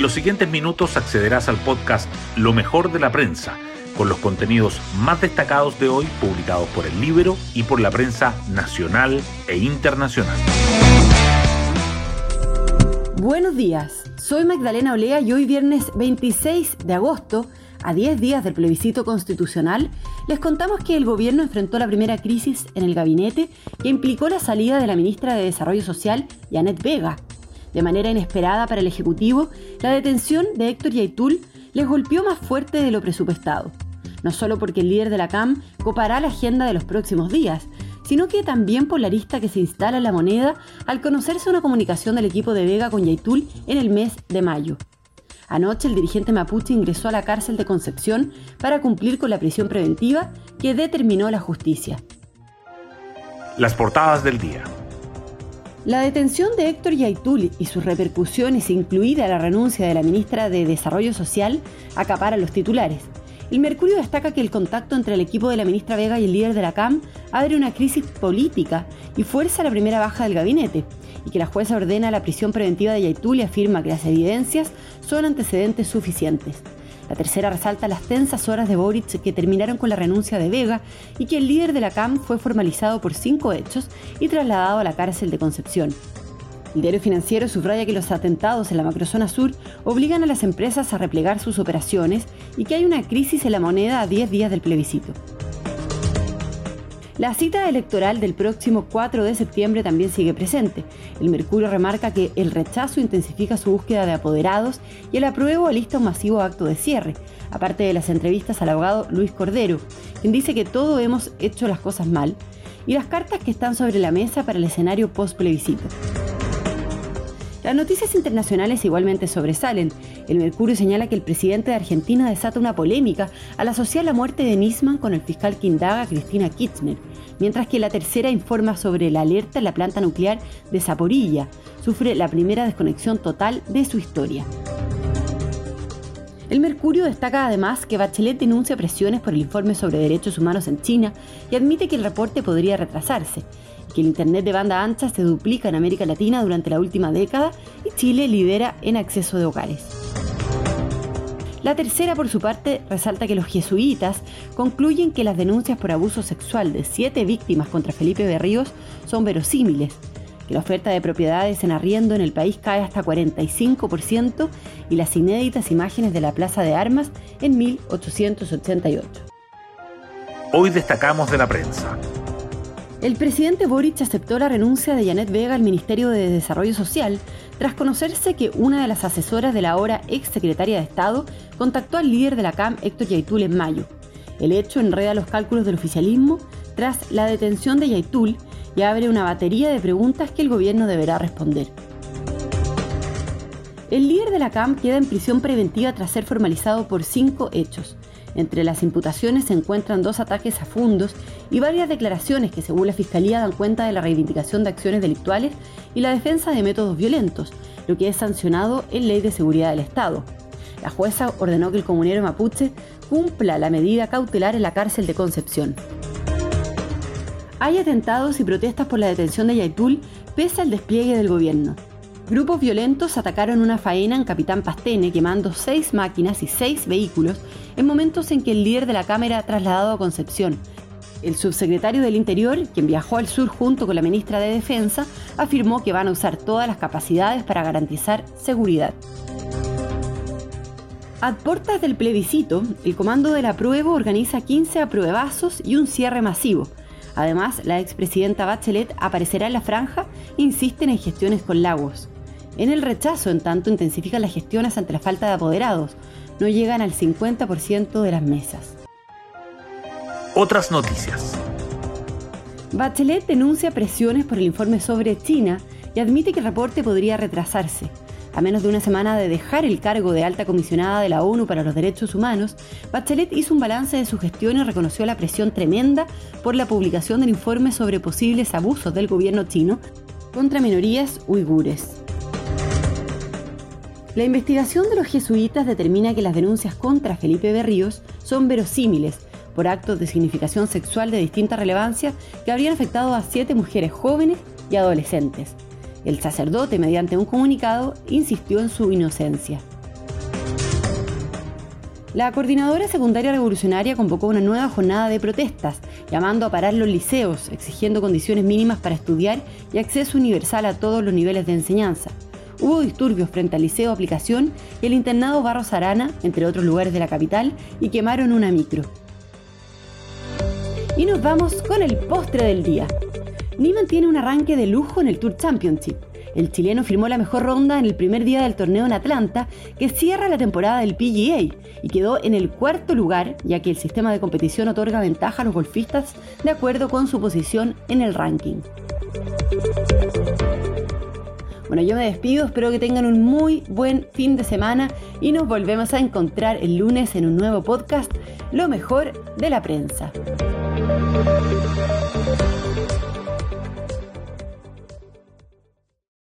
En los siguientes minutos accederás al podcast Lo mejor de la prensa, con los contenidos más destacados de hoy publicados por el libro y por la prensa nacional e internacional. Buenos días, soy Magdalena Olea y hoy viernes 26 de agosto, a 10 días del plebiscito constitucional, les contamos que el gobierno enfrentó la primera crisis en el gabinete que implicó la salida de la ministra de Desarrollo Social, Janet Vega. De manera inesperada para el Ejecutivo, la detención de Héctor Yaitul les golpeó más fuerte de lo presupuestado. No solo porque el líder de la CAM copará la agenda de los próximos días, sino que también por la lista que se instala en la moneda al conocerse una comunicación del equipo de Vega con Yaitul en el mes de mayo. Anoche el dirigente mapuche ingresó a la cárcel de Concepción para cumplir con la prisión preventiva que determinó la justicia. Las portadas del día. La detención de Héctor Yaitul y sus repercusiones, incluida la renuncia de la ministra de Desarrollo Social, acaparan los titulares. El Mercurio destaca que el contacto entre el equipo de la ministra Vega y el líder de la CAM abre una crisis política y fuerza la primera baja del gabinete, y que la jueza ordena la prisión preventiva de Yaitul y afirma que las evidencias son antecedentes suficientes. La tercera resalta las tensas horas de Boric que terminaron con la renuncia de Vega y que el líder de la CAM fue formalizado por cinco hechos y trasladado a la cárcel de Concepción. El diario financiero subraya que los atentados en la macrozona sur obligan a las empresas a replegar sus operaciones y que hay una crisis en la moneda a 10 días del plebiscito. La cita electoral del próximo 4 de septiembre también sigue presente. El Mercurio remarca que el rechazo intensifica su búsqueda de apoderados y el apruebo alista un masivo acto de cierre, aparte de las entrevistas al abogado Luis Cordero, quien dice que todos hemos hecho las cosas mal, y las cartas que están sobre la mesa para el escenario post-plebiscito. Las noticias internacionales igualmente sobresalen. El Mercurio señala que el presidente de Argentina desata una polémica al asociar la muerte de Nisman con el fiscal que indaga Cristina Kirchner, mientras que la tercera informa sobre la alerta en la planta nuclear de Zaporilla. Sufre la primera desconexión total de su historia. El Mercurio destaca además que Bachelet denuncia presiones por el informe sobre derechos humanos en China y admite que el reporte podría retrasarse que el Internet de banda ancha se duplica en América Latina durante la última década y Chile lidera en acceso de hogares. La tercera, por su parte, resalta que los jesuitas concluyen que las denuncias por abuso sexual de siete víctimas contra Felipe Berríos son verosímiles, la oferta de propiedades en arriendo en el país cae hasta 45% y las inéditas imágenes de la Plaza de Armas en 1888. Hoy destacamos de la prensa. El presidente Boric aceptó la renuncia de Janet Vega al Ministerio de Desarrollo Social tras conocerse que una de las asesoras de la ahora ex secretaria de Estado contactó al líder de la CAM, Héctor Yaitul, en mayo. El hecho enreda los cálculos del oficialismo tras la detención de Yaitul y abre una batería de preguntas que el gobierno deberá responder. El líder de la CAM queda en prisión preventiva tras ser formalizado por cinco hechos. Entre las imputaciones se encuentran dos ataques a fundos y varias declaraciones que según la Fiscalía dan cuenta de la reivindicación de acciones delictuales y la defensa de métodos violentos, lo que es sancionado en Ley de Seguridad del Estado. La jueza ordenó que el comunero mapuche cumpla la medida cautelar en la cárcel de Concepción. Hay atentados y protestas por la detención de Yaitul pese al despliegue del gobierno. Grupos violentos atacaron una faena en Capitán Pastene, quemando seis máquinas y seis vehículos en momentos en que el líder de la Cámara ha trasladado a Concepción. El subsecretario del Interior, quien viajó al sur junto con la ministra de Defensa, afirmó que van a usar todas las capacidades para garantizar seguridad. A puertas del plebiscito, el Comando del Apruebo organiza 15 apruebazos y un cierre masivo. Además, la expresidenta Bachelet aparecerá en la franja e insisten en gestiones con Lagos. En el rechazo, en tanto, intensifican las gestiones ante la falta de apoderados. No llegan al 50% de las mesas. Otras noticias. Bachelet denuncia presiones por el informe sobre China y admite que el reporte podría retrasarse. A menos de una semana de dejar el cargo de alta comisionada de la ONU para los Derechos Humanos, Bachelet hizo un balance de su gestión y reconoció la presión tremenda por la publicación del informe sobre posibles abusos del gobierno chino contra minorías uigures. La investigación de los jesuitas determina que las denuncias contra Felipe Berríos son verosímiles por actos de significación sexual de distinta relevancia que habrían afectado a siete mujeres jóvenes y adolescentes. El sacerdote, mediante un comunicado, insistió en su inocencia. La coordinadora secundaria revolucionaria convocó una nueva jornada de protestas, llamando a parar los liceos, exigiendo condiciones mínimas para estudiar y acceso universal a todos los niveles de enseñanza. Hubo disturbios frente al Liceo Aplicación y el internado Barros Arana, entre otros lugares de la capital, y quemaron una micro. Y nos vamos con el postre del día. Niman tiene un arranque de lujo en el Tour Championship. El chileno firmó la mejor ronda en el primer día del torneo en Atlanta, que cierra la temporada del PGA, y quedó en el cuarto lugar, ya que el sistema de competición otorga ventaja a los golfistas de acuerdo con su posición en el ranking. Bueno, yo me despido, espero que tengan un muy buen fin de semana y nos volvemos a encontrar el lunes en un nuevo podcast, Lo mejor de la prensa.